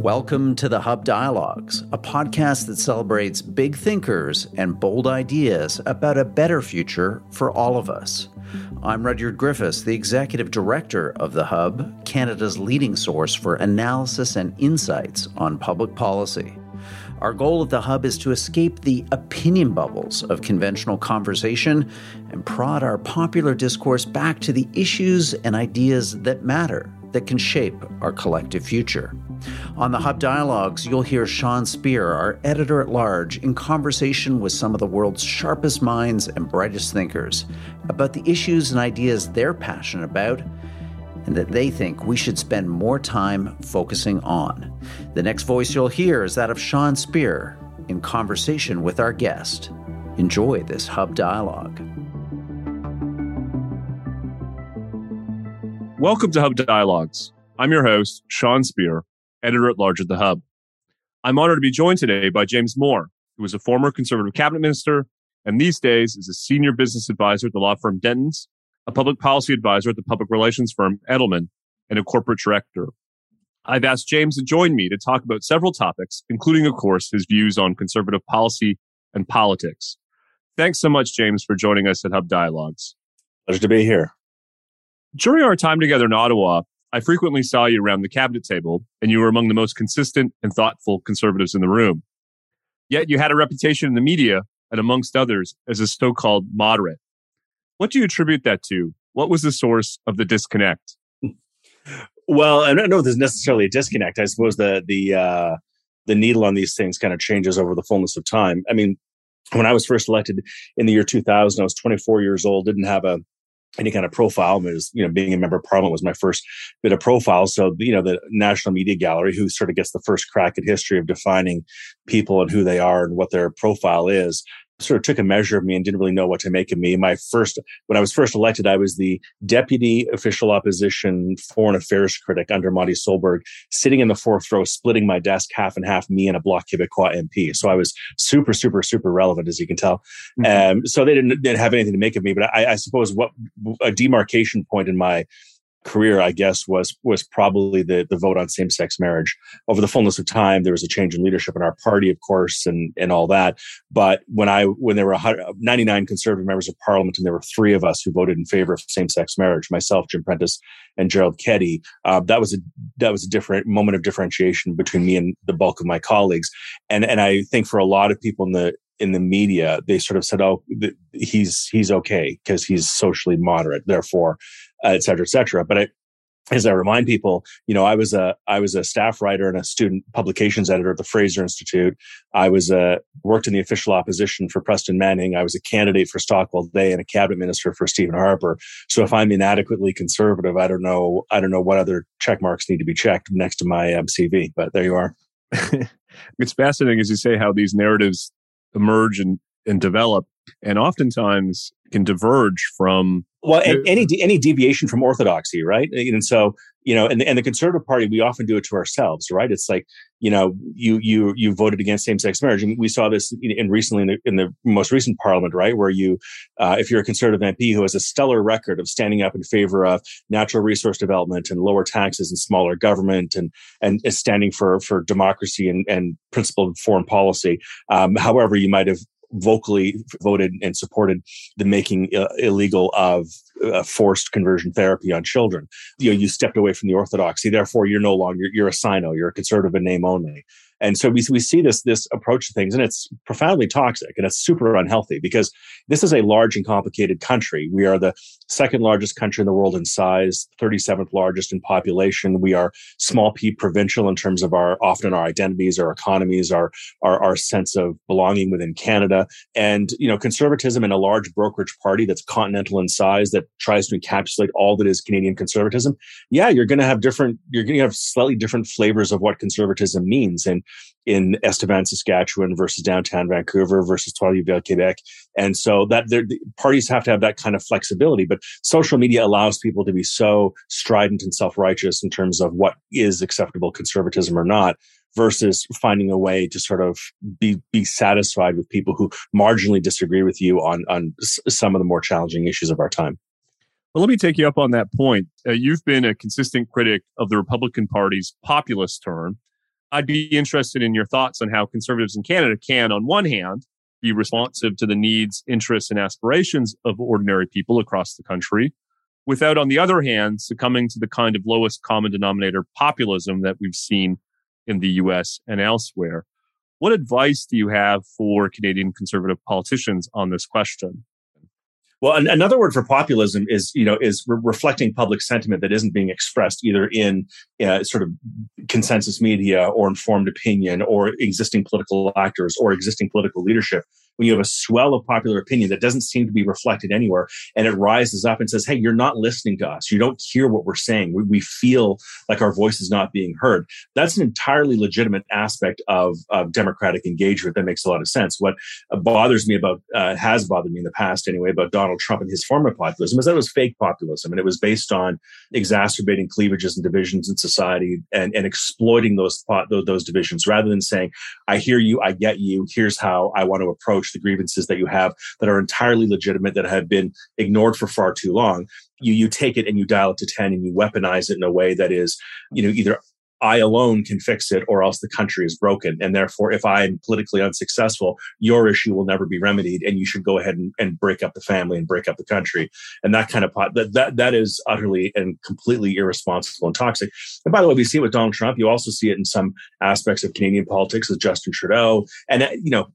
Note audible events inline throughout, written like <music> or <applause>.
Welcome to the Hub Dialogues, a podcast that celebrates big thinkers and bold ideas about a better future for all of us. I'm Rudyard Griffiths, the Executive Director of the Hub, Canada's leading source for analysis and insights on public policy. Our goal at the Hub is to escape the opinion bubbles of conventional conversation and prod our popular discourse back to the issues and ideas that matter, that can shape our collective future. On the Hub Dialogues, you'll hear Sean Speer, our editor at large, in conversation with some of the world's sharpest minds and brightest thinkers about the issues and ideas they're passionate about and that they think we should spend more time focusing on. The next voice you'll hear is that of Sean Speer in conversation with our guest. Enjoy this Hub Dialogue. Welcome to Hub Dialogues. I'm your host, Sean Speer, editor at large at the Hub. I'm honored to be joined today by James Moore, who was a former conservative cabinet minister and these days is a senior business advisor at the law firm Dentons, a public policy advisor at the public relations firm Edelman, and a corporate director. I've asked James to join me to talk about several topics, including, of course, his views on conservative policy and politics. Thanks so much, James, for joining us at Hub Dialogues. Pleasure to be here. During our time together in Ottawa, I frequently saw you around the cabinet table, and you were among the most consistent and thoughtful conservatives in the room. Yet you had a reputation in the media, and amongst others, as a so called moderate. What do you attribute that to? What was the source of the disconnect? Well, I don't know if there's necessarily a disconnect. I suppose the the uh, the needle on these things kind of changes over the fullness of time. I mean, when I was first elected in the year 2000, I was 24 years old, didn't have a any kind of profile. Was you know being a member of parliament was my first bit of profile. So you know the National Media Gallery, who sort of gets the first crack at history of defining people and who they are and what their profile is, sort of took a measure of me and didn't really know what to make of me. My first, when I was first elected, I was the deputy official opposition foreign affairs critic under Monte Solberg, sitting in the fourth row, splitting my desk half and half, me and a Bloc Québécois MP. So I was super, super, super relevant, as you can tell. Mm-hmm. Um, so they didn't, didn't have anything to make of me. But I, I suppose what a demarcation point in my career, I guess, was was probably the the vote on same sex marriage. Over the fullness of time, there was a change in leadership in our party, of course, and and all that. But when I when there were 99 conservative members of parliament, and there were three of us who voted in favor of same sex marriage, myself, Jim Prentice, and Gerald Keddy, uh, that was a that was a different moment of differentiation between me and the bulk of my colleagues. And and I think for a lot of people in the in the media, they sort of said, "Oh, he's he's okay because he's socially moderate. Therefore, uh, et cetera, et cetera. But I, as I remind people, you know, I was a I was a staff writer and a student publications editor at the Fraser Institute. I was a worked in the official opposition for Preston Manning. I was a candidate for Stockwell Day and a cabinet minister for Stephen Harper. So if I'm inadequately conservative, I don't know I don't know what other check marks need to be checked next to my um, CV. But there you are. <laughs> it's fascinating, as you say, how these narratives emerge and, and develop, and oftentimes can diverge from well any any deviation from orthodoxy right? And so you know and, and the conservative party we often do it to ourselves right? It's like you know you you you voted against same-sex marriage and we saw this in recently in the, in the most recent parliament right? Where you uh, if you're a conservative mp who has a stellar record of standing up in favor of natural resource development and lower taxes and smaller government and and standing for for democracy and and principled foreign policy um, however you might have vocally voted and supported the making uh, illegal of uh, forced conversion therapy on children. You know, you stepped away from the orthodoxy. Therefore, you're no longer you're a CINO. You're a conservative in name only. And so we, we see this, this approach to things and it's profoundly toxic and it's super unhealthy because this is a large and complicated country. We are the second largest country in the world in size, 37th largest in population. We are small p provincial in terms of our, often our identities, our economies, our, our, our sense of belonging within Canada. And, you know, conservatism in a large brokerage party that's continental in size that tries to encapsulate all that is Canadian conservatism. Yeah, you're going to have different, you're going to have slightly different flavors of what conservatism means. in, in Estevan, Saskatchewan versus downtown Vancouver versus Trois-Rivières, Quebec. And so that the parties have to have that kind of flexibility, but social media allows people to be so strident and self-righteous in terms of what is acceptable conservatism or not versus finding a way to sort of be be satisfied with people who marginally disagree with you on on some of the more challenging issues of our time. Well, let me take you up on that point. Uh, you've been a consistent critic of the Republican Party's populist turn. I'd be interested in your thoughts on how conservatives in Canada can, on one hand, be responsive to the needs, interests, and aspirations of ordinary people across the country, without, on the other hand, succumbing to the kind of lowest common denominator populism that we've seen in the US and elsewhere. What advice do you have for Canadian conservative politicians on this question? Well, an, another word for populism is, you know, is re- reflecting public sentiment that isn't being expressed either in uh, sort of consensus media or informed opinion or existing political actors or existing political leadership when you have a swell of popular opinion that doesn't seem to be reflected anywhere and it rises up and says, Hey, you're not listening to us. You don't hear what we're saying. We, we feel like our voice is not being heard. That's an entirely legitimate aspect of, of democratic engagement that makes a lot of sense. What bothers me about, uh, has bothered me in the past anyway, about Donald Trump and his form of populism is that it was fake populism and it was based on exacerbating cleavages and divisions in society and, and exploiting those, those, those divisions rather than saying, I hear you, I get you, here's how I want to approach approach the grievances that you have that are entirely legitimate that have been ignored for far too long you you take it and you dial it to 10 and you weaponize it in a way that is you know either I alone can fix it or else the country is broken. And therefore, if I'm politically unsuccessful, your issue will never be remedied and you should go ahead and, and break up the family and break up the country. And that kind of pot, that, that, that is utterly and completely irresponsible and toxic. And by the way, we see it with Donald Trump. You also see it in some aspects of Canadian politics with Justin Trudeau. And, uh, you know,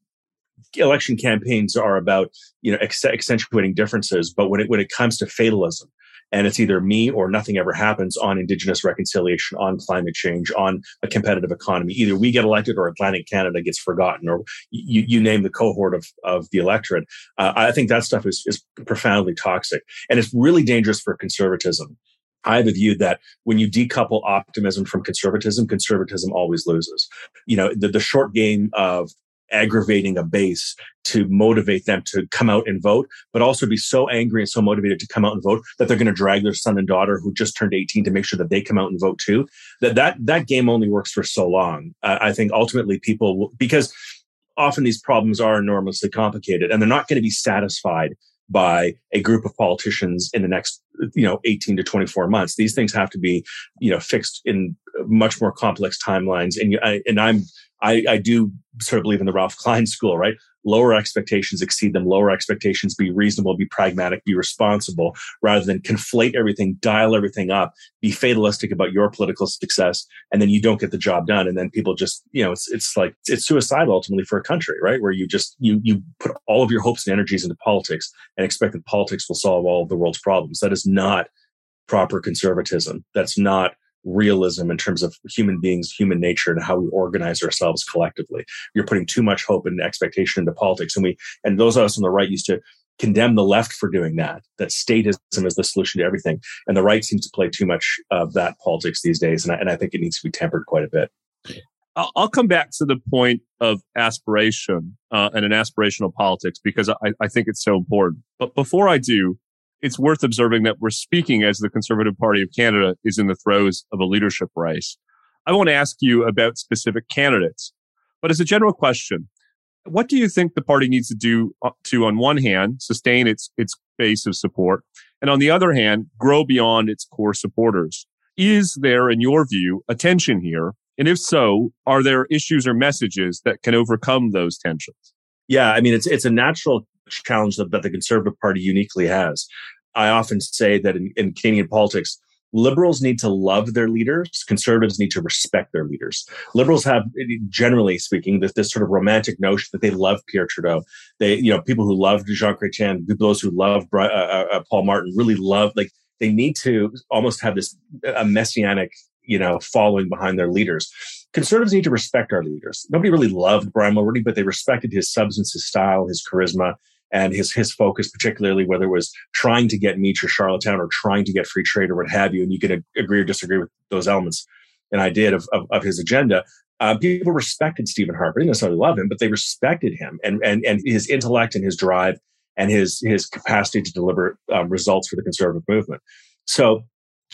election campaigns are about you know accentuating differences but when it when it comes to fatalism and it's either me or nothing ever happens on indigenous reconciliation on climate change on a competitive economy either we get elected or atlantic canada gets forgotten or you, you name the cohort of, of the electorate uh, i think that stuff is, is profoundly toxic and it's really dangerous for conservatism I have a view that when you decouple optimism from conservatism, conservatism always loses. You know, the, the short game of aggravating a base to motivate them to come out and vote, but also be so angry and so motivated to come out and vote that they're going to drag their son and daughter who just turned 18 to make sure that they come out and vote too. That that that game only works for so long. Uh, I think ultimately people will, because often these problems are enormously complicated and they're not going to be satisfied by a group of politicians in the next you know 18 to 24 months these things have to be you know fixed in uh, much more complex timelines and I, and i'm I, I do sort of believe in the Ralph Klein school, right? Lower expectations, exceed them. Lower expectations, be reasonable, be pragmatic, be responsible, rather than conflate everything, dial everything up, be fatalistic about your political success, and then you don't get the job done, and then people just, you know, it's it's like it's suicidal ultimately for a country, right? Where you just you you put all of your hopes and energies into politics and expect that politics will solve all of the world's problems. That is not proper conservatism. That's not realism in terms of human beings, human nature, and how we organize ourselves collectively. You're putting too much hope and expectation into politics, and we and those of us on the right used to condemn the left for doing that. That statism is the solution to everything, and the right seems to play too much of that politics these days, and I, and I think it needs to be tempered quite a bit. I'll come back to the point of aspiration uh, and an aspirational politics because I, I think it's so important. But before I do, it's worth observing that we're speaking as the Conservative Party of Canada is in the throes of a leadership race. I won't ask you about specific candidates, but as a general question, what do you think the party needs to do uh, to, on one hand, sustain its, its base of support, and on the other hand, grow beyond its core supporters? Is there, in your view, a tension here? And if so, are there issues or messages that can overcome those tensions? Yeah, I mean, it's it's a natural challenge that, that the Conservative Party uniquely has. I often say that in, in Canadian politics, liberals need to love their leaders conservatives need to respect their leaders. Liberals have generally speaking this, this sort of romantic notion that they love pierre trudeau. They you know people who love jean chrétien those who love uh, uh, uh, paul martin really love like they need to almost have this a messianic you know following behind their leaders. Conservatives need to respect our leaders. Nobody really loved brian mulroney but they respected his substance his style his charisma and his his focus, particularly whether it was trying to get Meech or Charlottetown or trying to get free trade or what have you, and you can agree or disagree with those elements. And I did of, of, of his agenda. Uh, people respected Stephen Harper. They didn't necessarily love him, but they respected him and and and his intellect and his drive and his his capacity to deliver um, results for the conservative movement. So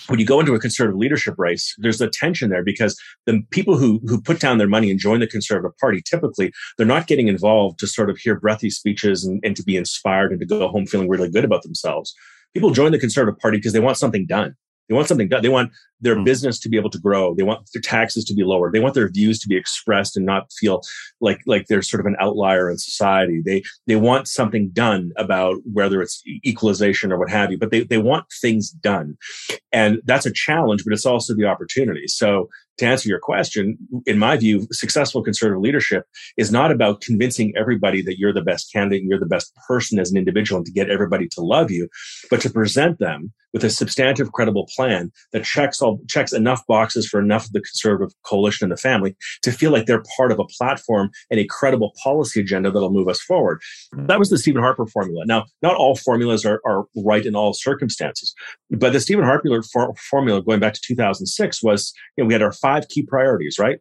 when you go into a conservative leadership race, there's a tension there because the people who who put down their money and join the conservative party typically they're not getting involved to sort of hear breathy speeches and, and to be inspired and to go home feeling really good about themselves. People join the Conservative Party because they want something done. They want something done. They want their mm. business to be able to grow. They want their taxes to be lower. They want their views to be expressed and not feel like like they're sort of an outlier in society. They they want something done about whether it's equalization or what have you. But they they want things done, and that's a challenge, but it's also the opportunity. So to answer your question, in my view, successful conservative leadership is not about convincing everybody that you're the best candidate and you're the best person as an individual and to get everybody to love you, but to present them with a substantive, credible plan that checks all checks enough boxes for enough of the conservative coalition and the family to feel like they're part of a platform and a credible policy agenda that'll move us forward. That was the Stephen Harper formula. Now, not all formulas are, are right in all circumstances, but the Stephen Harper for, formula going back to 2006 was, you know, we had our five key priorities, right?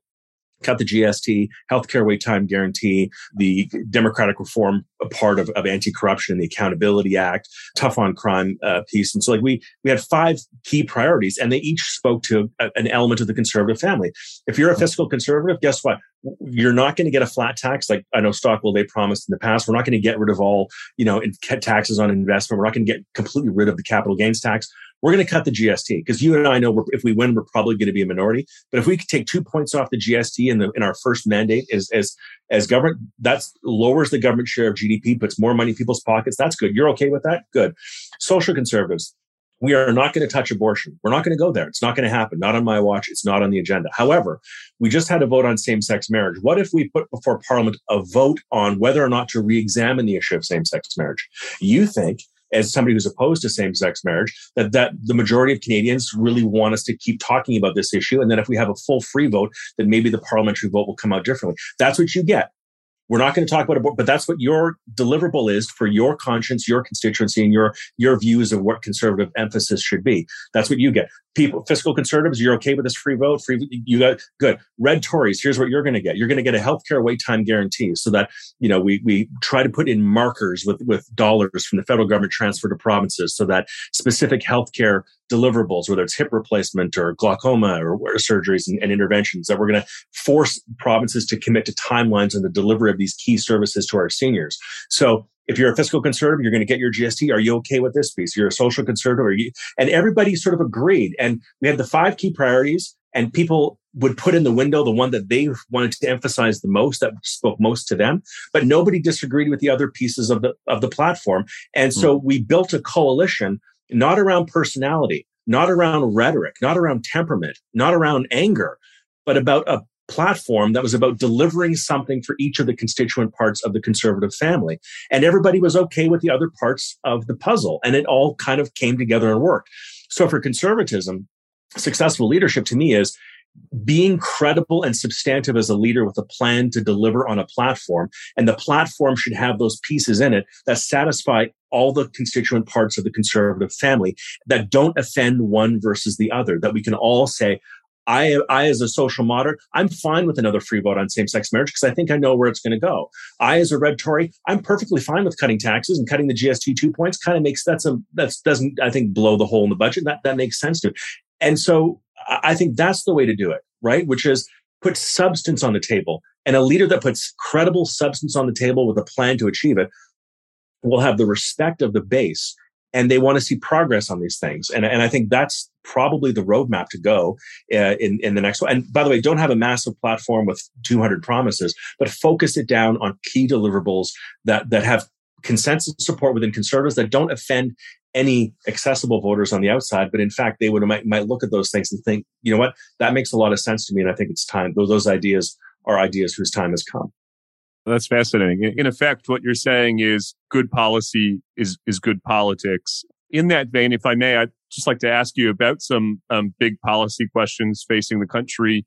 cut the GST, healthcare wait time guarantee, the democratic reform a part of, of anti-corruption and the Accountability Act, tough on crime uh, piece. And so like we, we had five key priorities and they each spoke to a, an element of the conservative family. If you're a fiscal conservative, guess what? You're not going to get a flat tax. Like I know Stockwell, Day promised in the past, we're not going to get rid of all, you know, taxes on investment. We're not going to get completely rid of the capital gains tax we're going to cut the GST because you and I know if we win, we're probably going to be a minority. But if we could take two points off the GST in the in our first mandate as as as government, that lowers the government share of GDP, puts more money in people's pockets. That's good. You're okay with that? Good. Social conservatives. We are not going to touch abortion. We're not going to go there. It's not going to happen. Not on my watch. It's not on the agenda. However, we just had a vote on same sex marriage. What if we put before Parliament a vote on whether or not to re examine the issue of same sex marriage? You think as somebody who's opposed to same-sex marriage that that the majority of Canadians really want us to keep talking about this issue. And then if we have a full free vote then maybe the parliamentary vote will come out differently. That's what you get we're not going to talk about it, but that's what your deliverable is for your conscience, your constituency, and your your views of what conservative emphasis should be. That's what you get people, fiscal conservatives, you're okay with this free vote, free, you got good. Red Tories, here's what you're going to get. You're going to get a healthcare wait time guarantee so that, you know, we, we try to put in markers with, with dollars from the federal government transfer to provinces so that specific healthcare deliverables, whether it's hip replacement or glaucoma or, or surgeries and, and interventions, that we're going to force provinces to commit to timelines on the delivery of these key services to our seniors. So if you're a fiscal conservative, you're going to get your GST. Are you okay with this piece? You're a social conservative. Are you? And everybody sort of agreed. And we had the five key priorities, and people would put in the window the one that they wanted to emphasize the most, that spoke most to them. But nobody disagreed with the other pieces of the of the platform. And so mm-hmm. we built a coalition not around personality, not around rhetoric, not around temperament, not around anger, but about a platform that was about delivering something for each of the constituent parts of the conservative family. And everybody was okay with the other parts of the puzzle. And it all kind of came together and worked. So for conservatism, successful leadership to me is being credible and substantive as a leader with a plan to deliver on a platform. And the platform should have those pieces in it that satisfy all the constituent parts of the conservative family that don't offend one versus the other, that we can all say, I, I, as a social moderate, I'm fine with another free vote on same-sex marriage because I think I know where it's going to go. I, as a red Tory, I'm perfectly fine with cutting taxes and cutting the GST two points. Kind of makes that's a that's doesn't I think blow the hole in the budget. That that makes sense to. And so I think that's the way to do it, right? Which is put substance on the table, and a leader that puts credible substance on the table with a plan to achieve it will have the respect of the base and they want to see progress on these things. And, and I think that's probably the roadmap to go uh, in, in the next one. And by the way, don't have a massive platform with 200 promises, but focus it down on key deliverables that, that have consensus support within conservatives that don't offend any accessible voters on the outside, but in fact, they would might, might look at those things and think, you know what, that makes a lot of sense to me. And I think it's time. Those, those ideas are ideas whose time has come. That's fascinating. In effect, what you're saying is good policy is, is good politics. In that vein, if I may, I'd just like to ask you about some um, big policy questions facing the country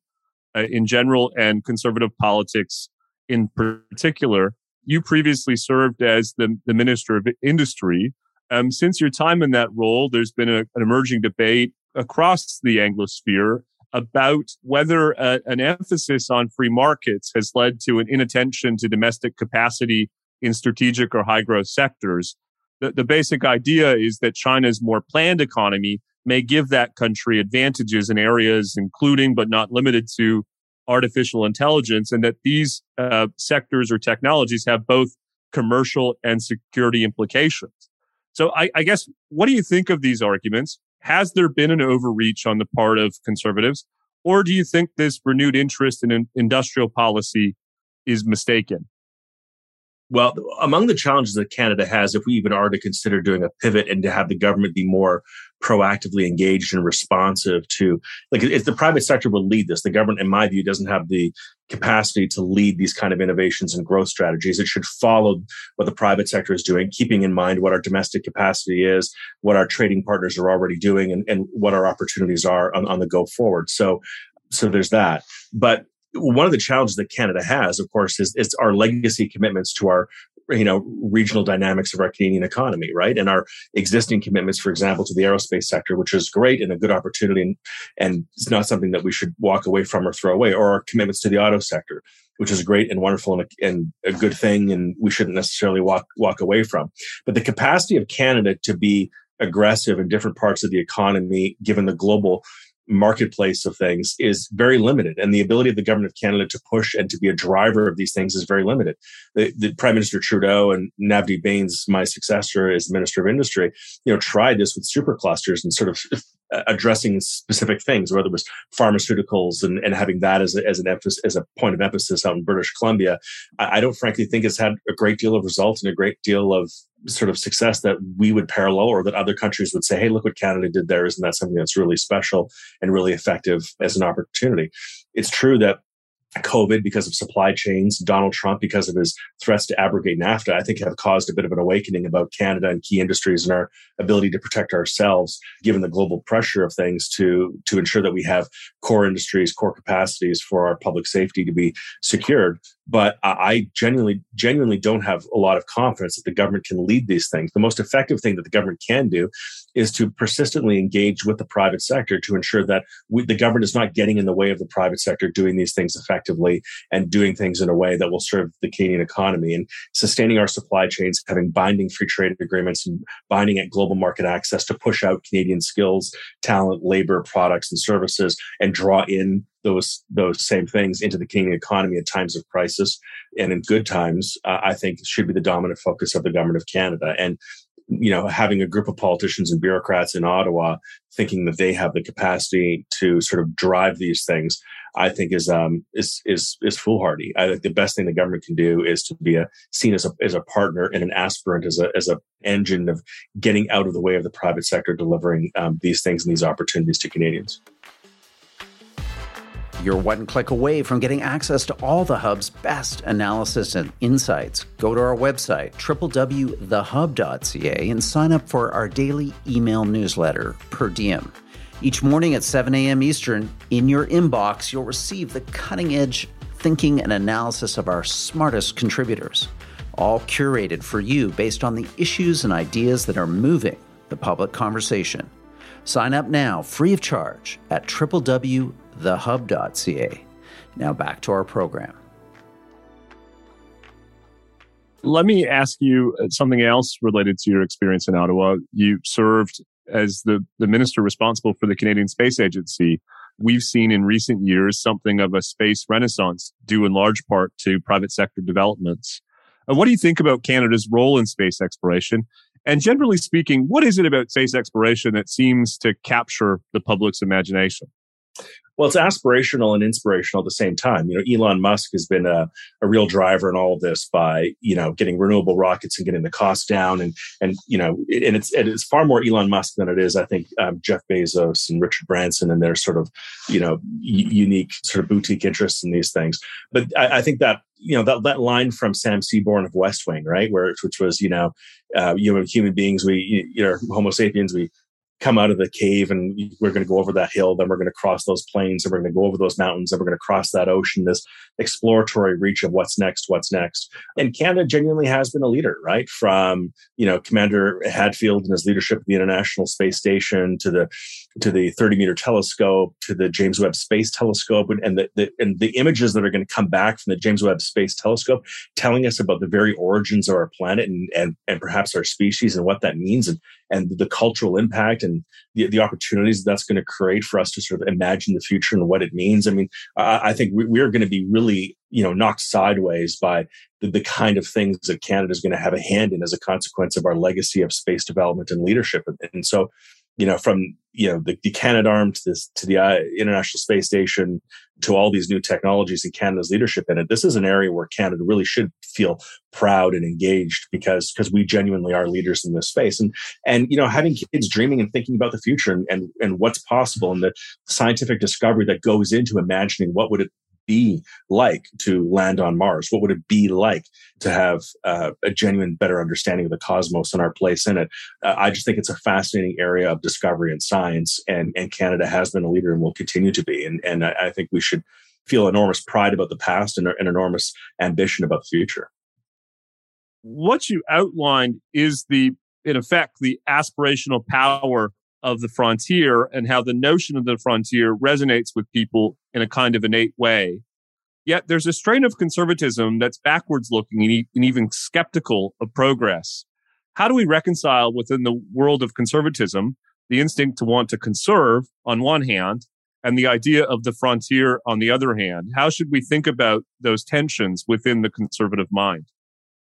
uh, in general and conservative politics in particular. You previously served as the, the Minister of Industry. Um, since your time in that role, there's been a, an emerging debate across the Anglosphere about whether a, an emphasis on free markets has led to an inattention to domestic capacity in strategic or high growth sectors. The, the basic idea is that China's more planned economy may give that country advantages in areas including but not limited to artificial intelligence and that these uh, sectors or technologies have both commercial and security implications. So I, I guess, what do you think of these arguments? Has there been an overreach on the part of conservatives? Or do you think this renewed interest in industrial policy is mistaken? Well, among the challenges that Canada has, if we even are to consider doing a pivot and to have the government be more proactively engaged and responsive to, like, if the private sector will lead this, the government, in my view, doesn't have the capacity to lead these kind of innovations and growth strategies. It should follow what the private sector is doing, keeping in mind what our domestic capacity is, what our trading partners are already doing, and, and what our opportunities are on, on the go forward. So, so there's that. But one of the challenges that Canada has, of course, is, is our legacy commitments to our you know regional dynamics of our Canadian economy, right? And our existing commitments, for example, to the aerospace sector, which is great and a good opportunity, and, and it's not something that we should walk away from or throw away, or our commitments to the auto sector, which is great and wonderful and a, and a good thing, and we shouldn't necessarily walk walk away from. But the capacity of Canada to be aggressive in different parts of the economy, given the global marketplace of things is very limited and the ability of the government of canada to push and to be a driver of these things is very limited. The, the prime minister trudeau and navdeep bains my successor as minister of industry you know tried this with super clusters and sort of addressing specific things, whether it was pharmaceuticals and, and having that as, a, as an emphasis, as a point of emphasis out in British Columbia. I, I, don't frankly think it's had a great deal of results and a great deal of sort of success that we would parallel or that other countries would say, hey, look what Canada did there. Isn't that something that's really special and really effective as an opportunity? It's true that COVID because of supply chains, Donald Trump because of his threats to abrogate NAFTA, I think have caused a bit of an awakening about Canada and key industries and our ability to protect ourselves, given the global pressure of things to, to ensure that we have core industries, core capacities for our public safety to be secured. But I genuinely, genuinely don't have a lot of confidence that the government can lead these things. The most effective thing that the government can do is to persistently engage with the private sector to ensure that we, the government is not getting in the way of the private sector doing these things effectively and doing things in a way that will serve the Canadian economy and sustaining our supply chains, having binding free trade agreements and binding at global market access to push out Canadian skills, talent, labor, products, and services and draw in those those same things into the Canadian economy at times of crisis and in good times, uh, I think should be the dominant focus of the government of Canada. And you know, having a group of politicians and bureaucrats in Ottawa thinking that they have the capacity to sort of drive these things, I think is um, is is is foolhardy. I think the best thing the government can do is to be a, seen as a as a partner and an aspirant as a as a engine of getting out of the way of the private sector delivering um, these things and these opportunities to Canadians. You're one click away from getting access to all the Hub's best analysis and insights. Go to our website, www.thehub.ca, and sign up for our daily email newsletter, Per Diem. Each morning at 7 a.m. Eastern, in your inbox, you'll receive the cutting edge thinking and analysis of our smartest contributors, all curated for you based on the issues and ideas that are moving the public conversation. Sign up now, free of charge, at www thehub.ca. Now back to our program. Let me ask you uh, something else related to your experience in Ottawa. You served as the, the minister responsible for the Canadian Space Agency. We've seen in recent years something of a space renaissance due in large part to private sector developments. Uh, what do you think about Canada's role in space exploration? And generally speaking, what is it about space exploration that seems to capture the public's imagination? Well, it's aspirational and inspirational at the same time. You know, Elon Musk has been a, a real driver in all of this by, you know, getting renewable rockets and getting the cost down. And, and, you know, and it's, it's far more Elon Musk than it is, I think, um, Jeff Bezos and Richard Branson and their sort of, you know, unique sort of boutique interests in these things. But I, I think that you know that that line from Sam Seaborn of West Wing, right, where which was you know, uh, you know, human beings, we you know, Homo sapiens, we come out of the cave and we're going to go over that hill then we're going to cross those plains and we're going to go over those mountains and we're going to cross that ocean this exploratory reach of what's next what's next. And canada genuinely has been a leader right? From you know commander hadfield and his leadership of the international space station to the to the 30 meter telescope to the james webb space telescope and, the, the and the images that are going to come back from the james webb space telescope telling us about the very origins of our planet and and, and perhaps our species and what that means. And and the cultural impact and the, the opportunities that's going to create for us to sort of imagine the future and what it means. I mean, I, I think we, we are going to be really you know knocked sideways by the, the kind of things that Canada is going to have a hand in as a consequence of our legacy of space development and leadership. And, and so, you know, from you know the, the Canadarm to this to the uh, International Space Station to all these new technologies and Canada's leadership in it, this is an area where Canada really should feel proud and engaged because because we genuinely are leaders in this space. And and you know, having kids dreaming and thinking about the future and and, and what's possible and the scientific discovery that goes into imagining what would it be like to land on Mars? What would it be like to have uh, a genuine, better understanding of the cosmos and our place in it? Uh, I just think it's a fascinating area of discovery and science, and, and Canada has been a leader and will continue to be. And, and I, I think we should feel enormous pride about the past and an enormous ambition about the future. What you outlined is the, in effect, the aspirational power of the frontier and how the notion of the frontier resonates with people in a kind of innate way. Yet there's a strain of conservatism that's backwards looking and even skeptical of progress. How do we reconcile within the world of conservatism the instinct to want to conserve on one hand and the idea of the frontier on the other hand? How should we think about those tensions within the conservative mind?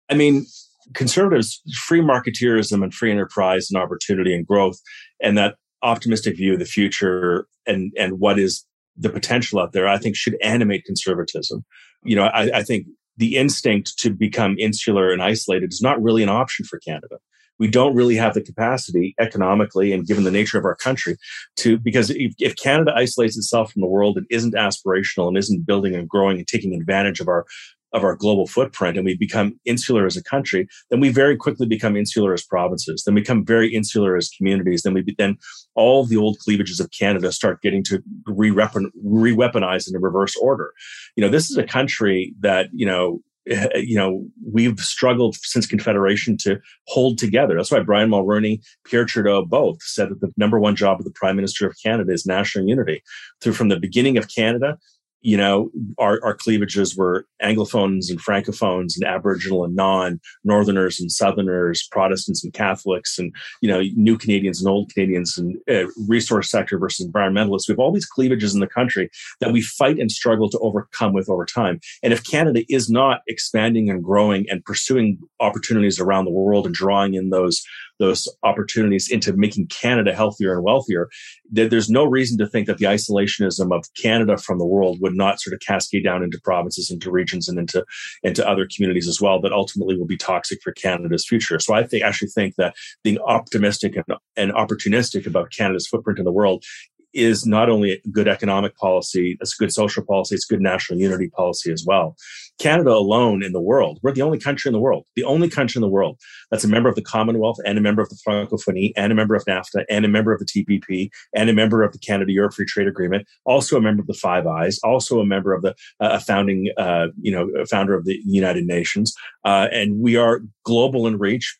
I mean, conservatives, free marketeerism and free enterprise and opportunity and growth, and that optimistic view of the future and and what is the potential out there, I think should animate conservatism. You know, I, I think the instinct to become insular and isolated is not really an option for Canada. We don't really have the capacity economically and given the nature of our country to, because if, if Canada isolates itself from the world and isn't aspirational and isn't building and growing and taking advantage of our of our global footprint and we become insular as a country, then we very quickly become insular as provinces. Then we become very insular as communities. Then we then all the old cleavages of Canada start getting to re-weaponize in a reverse order. You know, this is a country that you know eh, you know, we've struggled since Confederation to hold together. That's why Brian Mulroney, Pierre Trudeau both said that the number one job of the Prime Minister of Canada is national unity. Through from the beginning of Canada you know, our, our cleavages were Anglophones and Francophones and Aboriginal and non, Northerners and Southerners, Protestants and Catholics, and, you know, new Canadians and old Canadians and uh, resource sector versus environmentalists. We have all these cleavages in the country that we fight and struggle to overcome with over time. And if Canada is not expanding and growing and pursuing opportunities around the world and drawing in those those opportunities into making Canada healthier and wealthier, there's no reason to think that the isolationism of Canada from the world would not sort of cascade down into provinces, into regions, and into into other communities as well. That ultimately will be toxic for Canada's future. So I think actually think that being optimistic and, and opportunistic about Canada's footprint in the world is not only a good economic policy, it's a good social policy, it's good national unity policy as well. Canada alone in the world, we're the only country in the world, the only country in the world that's a member of the Commonwealth and a member of the Francophonie and a member of NAFTA and a member of the TPP and a member of the Canada Europe Free Trade Agreement, also a member of the Five Eyes, also a member of the uh, founding, uh, you know, founder of the United Nations. Uh, and we are global in reach.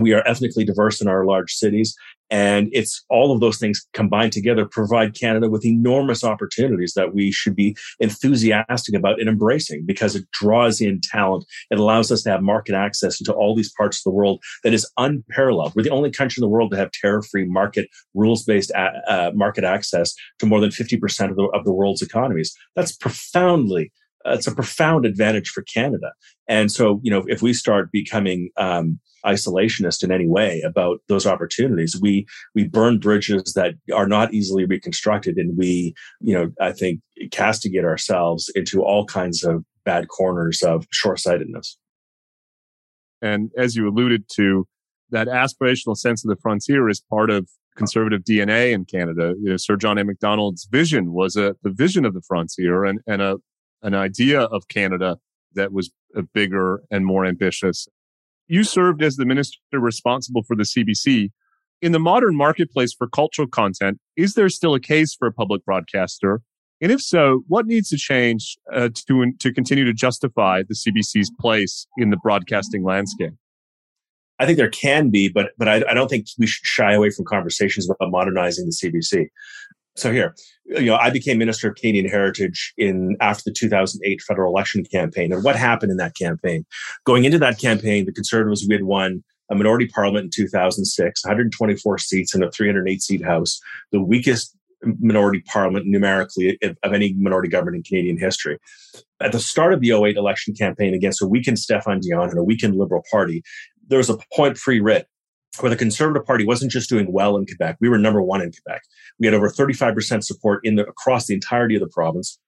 We are ethnically diverse in our large cities. And it's all of those things combined together provide Canada with enormous opportunities that we should be enthusiastic about and embracing because it draws in talent. It allows us to have market access into all these parts of the world that is unparalleled. We're the only country in the world to have tariff-free market, rules-based uh, market access to more than 50% of the, of the world's economies. That's profoundly it's a profound advantage for Canada. And so, you know, if we start becoming um, isolationist in any way about those opportunities. We we burn bridges that are not easily reconstructed, and we, you know, I think castigate ourselves into all kinds of bad corners of short-sightedness. And as you alluded to, that aspirational sense of the frontier is part of conservative DNA in Canada. You know, Sir John A. Macdonald's vision was a the vision of the frontier and and a an idea of Canada that was bigger and more ambitious you served as the minister responsible for the CBC. In the modern marketplace for cultural content, is there still a case for a public broadcaster? And if so, what needs to change uh, to, to continue to justify the CBC's place in the broadcasting landscape? I think there can be, but but I, I, don't think we should shy away from conversations about modernizing the CBC. So here, you know, I became Minister of Canadian Heritage in after the 2008 federal election campaign. And what happened in that campaign? Going into that campaign, the Conservatives we had won a minority parliament in 2006, 124 seats in a 308 seat house, the weakest minority parliament numerically of, any minority government in Canadian history. At the start of the 08 election campaign against a weakened Stéphane Dion and a weakened Liberal Party, there was a point free writ where the Conservative Party wasn't just doing well in Quebec. We were number one in Quebec. We had over 35% support in the, across the entirety of the province.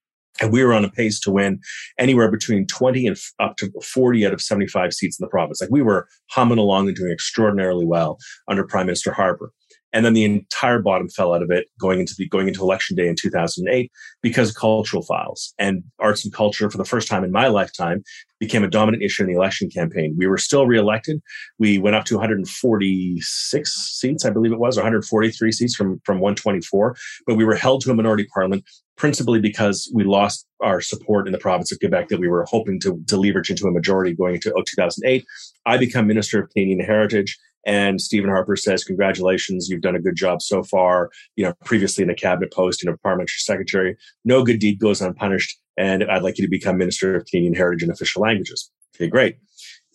And we were on a pace to win anywhere between 20 and up to 40 out of 75 seats in the province. Like we were humming along and doing extraordinarily well under Prime Minister Harper and then the entire bottom fell out of it going into the going into election day in 2008 because cultural files. And arts and culture for the first time in my lifetime became a dominant issue in the election campaign. We were still reelected. We went up to 146 seats i believe it was 143 seats from from 124 but we were held to a minority parliament principally because we lost our support in the province of Quebec that we were hoping to, to leverage into a majority going into 2008. I become Minister of Canadian Heritage and Stephen Harper says, Congratulations, you've done a good job so far. You know, previously in a cabinet post and a parliamentary secretary, no good deed goes unpunished. And I'd like you to become Minister of Canadian Heritage and Official Languages. Okay, great.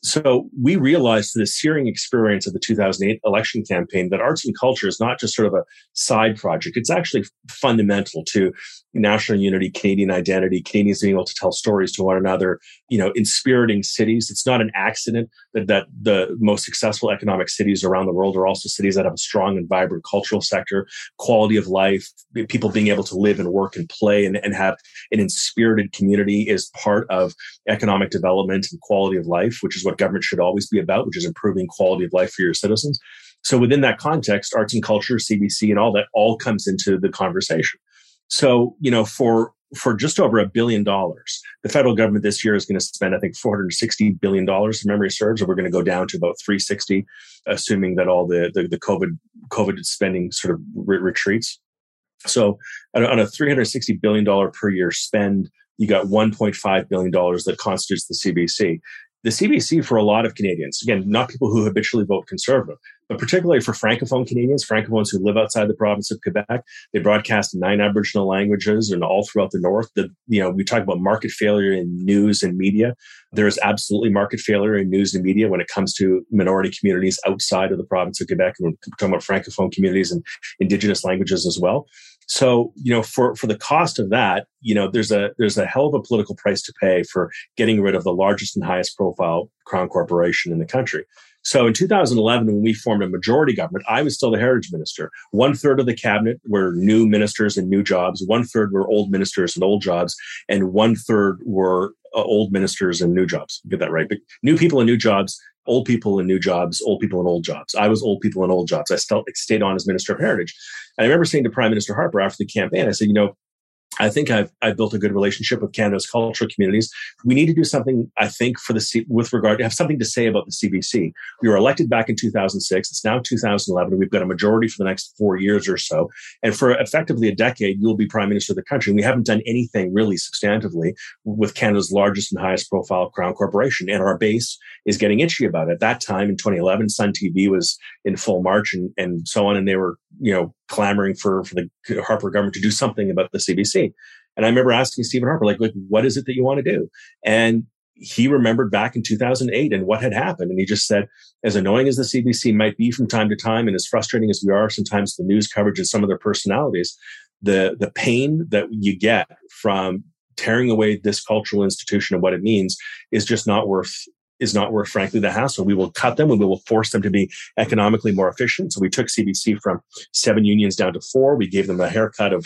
So we realized the searing experience of the 2008 election campaign that arts and culture is not just sort of a side project. It's actually fundamental to national unity, Canadian identity, Canadians being able to tell stories to one another, you know, inspiriting cities. It's not an accident that, that the most successful economic cities around the world are also cities that have a strong and vibrant cultural sector, quality of life, people being able to live and work and play and, and have an inspirited community is part of economic development and quality of life, which is what government should always be about, which is improving quality of life for your citizens. So within that context, arts and culture, CBC, and all that all comes into the conversation. So, you know, for for just over a billion dollars, the federal government this year is going to spend, I think, 460 billion dollars. If memory serves, and we're going to go down to about 360, assuming that all the the, the COVID COVID spending sort of re- retreats. So, on a 360 billion dollar per year spend, you got 1.5 billion dollars that constitutes the CBC the CBC for a lot of Canadians, again, not people who habitually vote conservative, but particularly for Francophone Canadians, Francophones who live outside the province of Quebec, they broadcast in nine Aboriginal languages and all throughout the North. The, you know, we talk about market failure in news and media. There is absolutely market failure in news and media when it comes to minority communities outside of the province of Quebec. And we're talking about Francophone communities and Indigenous languages as well. So, you know, for, for the cost of that, you know, there's a there's a hell of a political price to pay for getting rid of the largest and highest profile crown corporation in the country. So in 2011, when we formed a majority government, I was still the heritage minister. One third of the cabinet were new ministers and new jobs. One third were old ministers and old jobs. And one third were uh, old ministers and new jobs. Get that right. But new people and new jobs, old people in new jobs, old people in old jobs. I was old people in old jobs. I still stayed on as minister of heritage. And I remember saying to Prime Minister Harper after the campaign, I said, you know, I think I've, I've built a good relationship with Canada's cultural communities. We need to do something, I think, for the C- with regard to have something to say about the CBC. We were elected back in 2006. It's now 2011. We've got a majority for the next four years or so. And for effectively a decade, you'll be prime minister of the country. And we haven't done anything really substantively with Canada's largest and highest profile crown corporation. And our base is getting itchy about it. At that time in 2011, Sun TV was in full march and, and so on. And they were, you know, clamoring for, for the Harper government to do something about the CBC. And I remember asking Stephen Harper, like, like, what is it that you want to do? And he remembered back in 2008 and what had happened. And he just said, as annoying as the CBC might be from time to time, and as frustrating as we are sometimes the news coverage and some of their personalities, the, the pain that you get from tearing away this cultural institution and what it means is just not worth is not worth, frankly, the hassle. We will cut them and we will force them to be economically more efficient. So we took CBC from seven unions down to four. We gave them a haircut of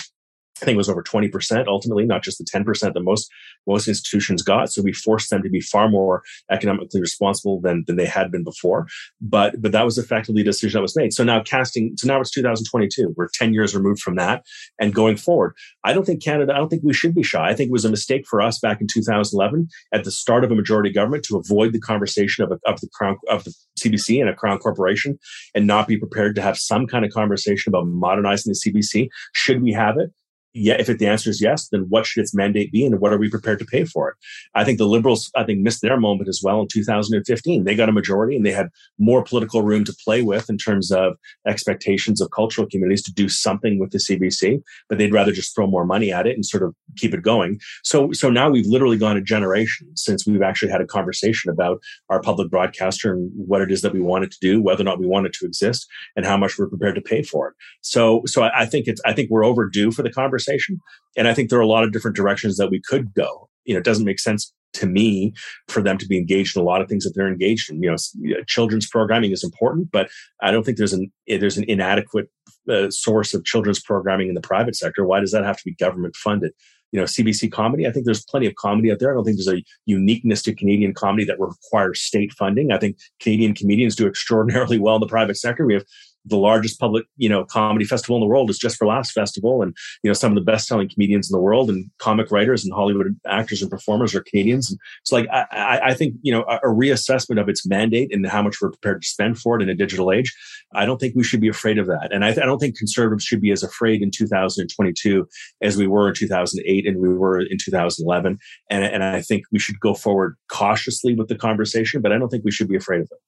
I think it was over 20% ultimately, not just the 10% that most, most institutions got. So we forced them to be far more economically responsible than, than they had been before. But, but that was effectively a decision that was made. So now casting, so now it's 2022. We're 10 years removed from that and going forward. I don't think Canada, I don't think we should be shy. I think it was a mistake for us back in 2011 at the start of a majority government to avoid the conversation of, a, of the crown, of the CBC and a crown corporation and not be prepared to have some kind of conversation about modernizing the CBC. Should we have it? Yeah, if it, the answer is yes, then what should its mandate be and what are we prepared to pay for it? I think the liberals, I think, missed their moment as well in 2015. They got a majority and they had more political room to play with in terms of expectations of cultural communities to do something with the CBC, but they'd rather just throw more money at it and sort of keep it going. So, so now we've literally gone a generation since we've actually had a conversation about our public broadcaster and what it is that we want it to do, whether or not we want it to exist, and how much we're prepared to pay for it. So, so I, I think it's, I think we're overdue for the conversation conversation. And I think there are a lot of different directions that we could go. You know, it doesn't make sense to me for them to be engaged in a lot of things that they're engaged in. You know, children's programming is important, but I don't think there's an there's an inadequate uh, source of children's programming in the private sector. Why does that have to be government funded? You know, CBC comedy. I think there's plenty of comedy out there. I don't think there's a uniqueness to Canadian comedy that requires state funding. I think Canadian comedians do extraordinarily well in the private sector. We have the largest public, you know, comedy festival in the world is Just for Laughs Festival, and you know some of the best-selling comedians in the world, and comic writers and Hollywood actors and performers are Canadians. And it's like I, I think you know a, a, reassessment of its mandate and how much we're prepared to spend for it in a digital age. I don't think we should be afraid of that, and I, I don't think conservatives should be as afraid in 2022 as we were in 2008 and we were in 2011. And, and I think we should go forward cautiously with the conversation, but I don't think we should be afraid of it.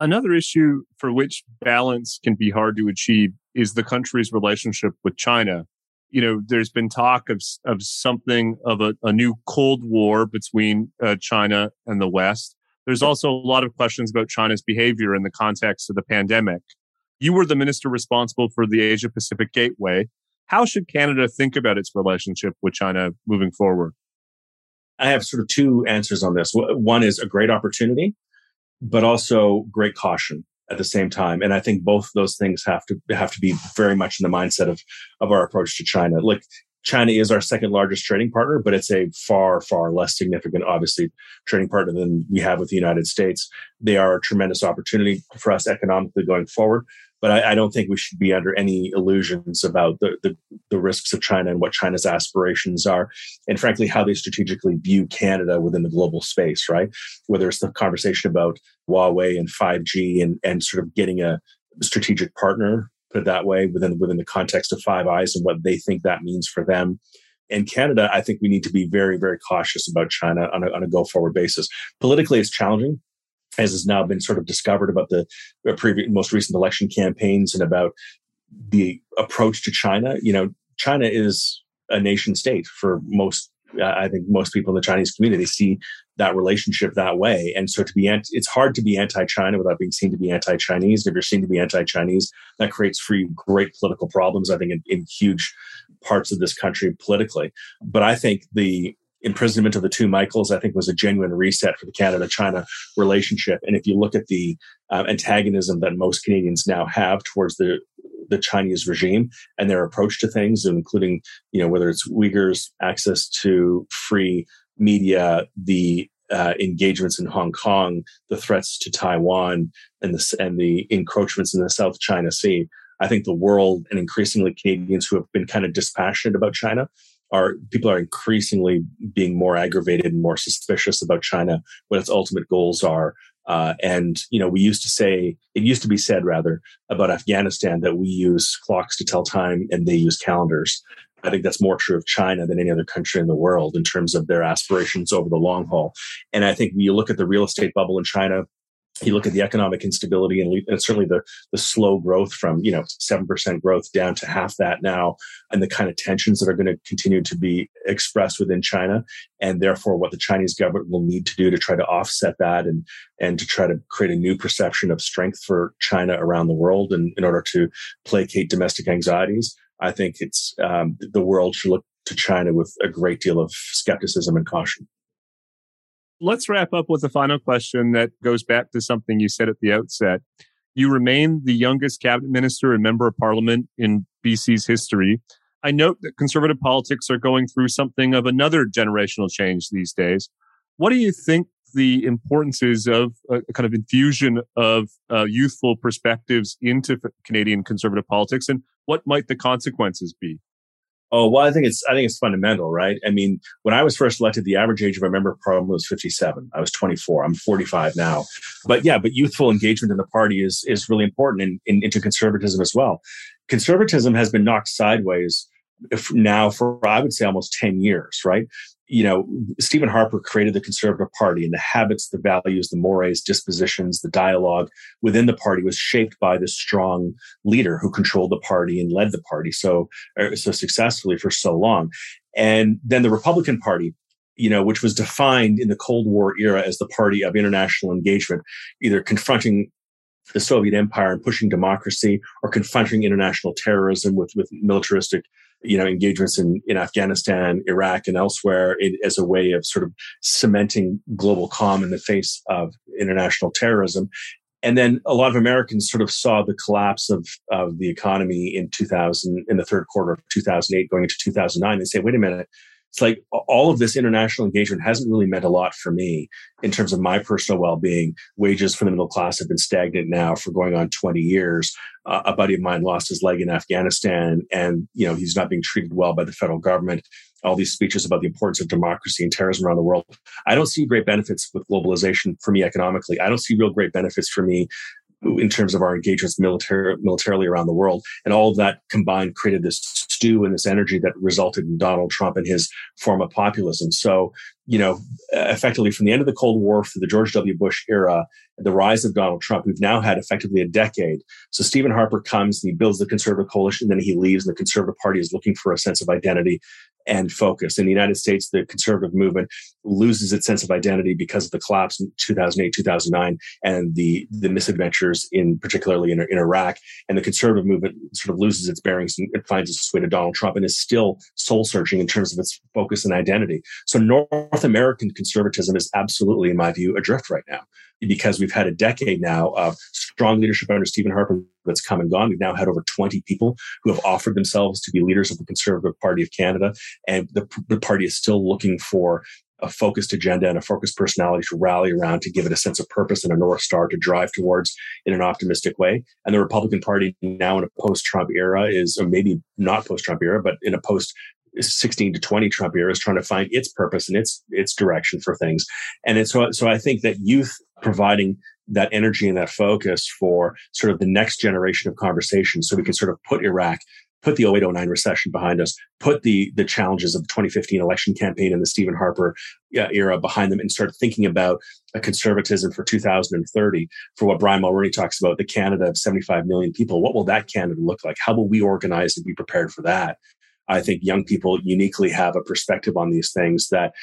Another issue for which balance can be hard to achieve is the country's relationship with China. You know, there's been talk of, of something of a, a new Cold War between uh, China and the West. There's also a lot of questions about China's behavior in the context of the pandemic. You were the minister responsible for the Asia Pacific Gateway. How should Canada think about its relationship with China moving forward? I have sort of two answers on this. One is a great opportunity but also great caution at the same time. And I think both those things have to have to be very much in the mindset of of our approach to China. Like China is our second largest trading partner, but it's a far, far less significant, obviously, trading partner than we have with the United States. They are a tremendous opportunity for us economically going forward. But I, I don't think we should be under any illusions about the, the, the risks of China and what China's aspirations are, and frankly, how they strategically view Canada within the global space, right? Whether it's the conversation about Huawei and 5G and, and sort of getting a strategic partner, put it that way, within, within the context of Five Eyes and what they think that means for them. In Canada, I think we need to be very, very cautious about China on a, on a go forward basis. Politically, it's challenging as has now been sort of discovered about the previous, most recent election campaigns and about the approach to China. You know, China is a nation state for most. I think most people in the Chinese community see that relationship that way, and so to be anti, it's hard to be anti-China without being seen to be anti-Chinese. If you're seen to be anti-Chinese, that creates for you great political problems. I think in, in huge parts of this country politically, but I think the imprisonment of the two Michaels, I think, was a genuine reset for the Canada China relationship. And if you look at the uh, antagonism that most Canadians now have towards the the Chinese regime and their approach to things, including you know whether it's Uyghurs access to free media, the uh, engagements in Hong Kong, the threats to Taiwan, and the and the encroachments in the South China Sea. I think the world and increasingly Canadians who have been kind of dispassionate about China are people are increasingly being more aggravated and more suspicious about China, what its ultimate goals are. Uh, and you know, we used to say it used to be said rather about Afghanistan that we use clocks to tell time and they use calendars. I think that's more true of China than any other country in the world in terms of their aspirations over the long haul. And I think when you look at the real estate bubble in China, you look at the economic instability and, and, certainly the the slow growth from you know seven percent growth down to half that now, and the kind of tensions that are going to continue to be expressed within China, and therefore what the Chinese government will need to do to try to offset that and and to try to create a new perception of strength for China around the world, and in order to placate domestic anxieties, I think it's um, the world should look to China with a great deal of skepticism and caution. Let's wrap up with a final question that goes back to something you said at the outset. You remain the youngest cabinet minister and member of parliament in BC's history. I note that conservative politics are going through something of another generational change these days. What do you think the importance is of a kind of infusion of uh, youthful perspectives into Canadian conservative politics, and what might the consequences be? Oh well, I think it's I think it's fundamental, right? I mean, when I was first elected, the average age of a member of parliament was 57. I was 24. I'm 45 now. But yeah, but youthful engagement in the party is is really important in, in, into conservatism as well. Conservatism has been knocked sideways now for I would say almost ten years, right? You know, Stephen Harper created the Conservative Party, and the habits, the values, the mores, dispositions, the dialogue within the party was shaped by this strong leader who controlled the party and led the party so uh, so successfully for so long. And then the Republican Party, you know, which was defined in the Cold War era as the party of international engagement, either confronting the Soviet Empire and pushing democracy or confronting international terrorism with, with militaristic you know, engagements in, in Afghanistan, Iraq, and elsewhere as a way of sort of cementing global calm in the face of international terrorism. And then a lot of Americans sort of saw the collapse of, of the economy in 2000, in the third quarter of 2008, going into 2009. They say, wait a minute, it's like all of this international engagement hasn't really meant a lot for me in terms of my personal well-being. Wages for the middle class have been stagnant now for going on 20 years. Uh, a buddy of mine lost his leg in afghanistan and you know he's not being treated well by the federal government. All these speeches about the importance of democracy and terrorism around the world. I don't see great benefits with globalization for me economically. I don't see real great benefits for me in terms of our engagements military, militarily around the world. And all of that combined created this stew and this energy that resulted in Donald Trump and his form of populism. So, you know, effectively from the end of the Cold War through the George W. Bush era, the rise of Donald Trump, we've now had effectively a decade. So Stephen Harper comes and he builds the conservative coalition, then he leaves, and the conservative party is looking for a sense of identity and focus. In the United States, the conservative movement loses its sense of identity because of the collapse in 2008, 2009, and the, the misadventures in particularly in, in Iraq. And the conservative movement sort of loses its bearings and it finds its way to Donald Trump and is still soul searching in terms of its focus and identity. So North American conservatism is absolutely, in my view, adrift right now because we've had a decade now of strong leadership under Stephen Harper that's come and gone. We've now had over 20 people who have offered themselves to be leaders of the Conservative Party of Canada. And the, the party is still looking for a focused agenda and a focused personality to rally around to give it a sense of purpose and a North Star to drive towards in an optimistic way. And the Republican Party now in a post Trump era is, or maybe not post Trump era, but in a post 16 to 20 Trump era is trying to find its purpose and its its direction for things. And it's so so I think that youth providing that energy and that focus for sort of the next generation of conversation so we can sort of put Iraq put the 0809 recession behind us, put the the challenges of the 2015 election campaign and the Stephen Harper era behind them, and start thinking about a conservatism for 2030 for what Brian Mulroney talks about, the Canada of 75 million people. What will that Canada look like? How will we organize and be prepared for that? I think young people uniquely have a perspective on these things that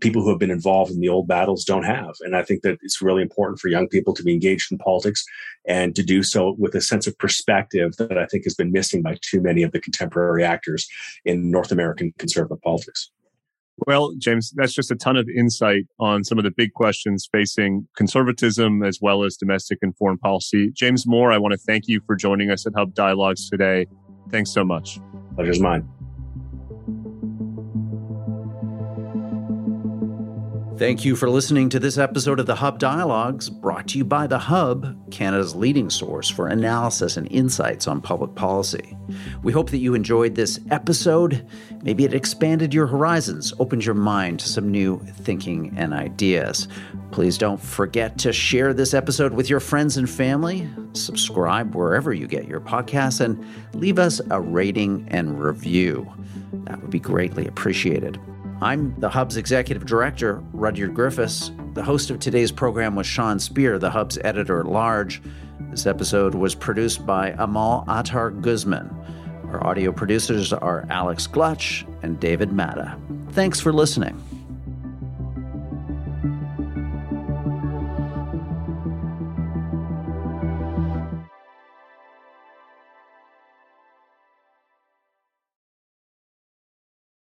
people who have been involved in the old battles don't have. And I think that it's really important for young people to be engaged in politics and to do so with a sense of perspective that I think has been missing by too many of the contemporary actors in North American conservative politics. Well, James, that's just a ton of insight on some of the big questions facing conservatism as well as domestic and foreign policy. James Moore, I want to thank you for joining us at Hub Dialogues today. Thanks so much. Pleasure's mine. Thank you for listening to this episode of the Hub Dialogues, brought to you by The Hub, Canada's leading source for analysis and insights on public policy. We hope that you enjoyed this episode. Maybe it expanded your horizons, opened your mind to some new thinking and ideas. Please don't forget to share this episode with your friends and family, subscribe wherever you get your podcasts, and leave us a rating and review. That would be greatly appreciated. I'm the Hub's executive director, Rudyard Griffiths. The host of today's program was Sean Speer, the Hub's editor at large. This episode was produced by Amal Attar Guzman. Our audio producers are Alex Glutch and David Matta. Thanks for listening.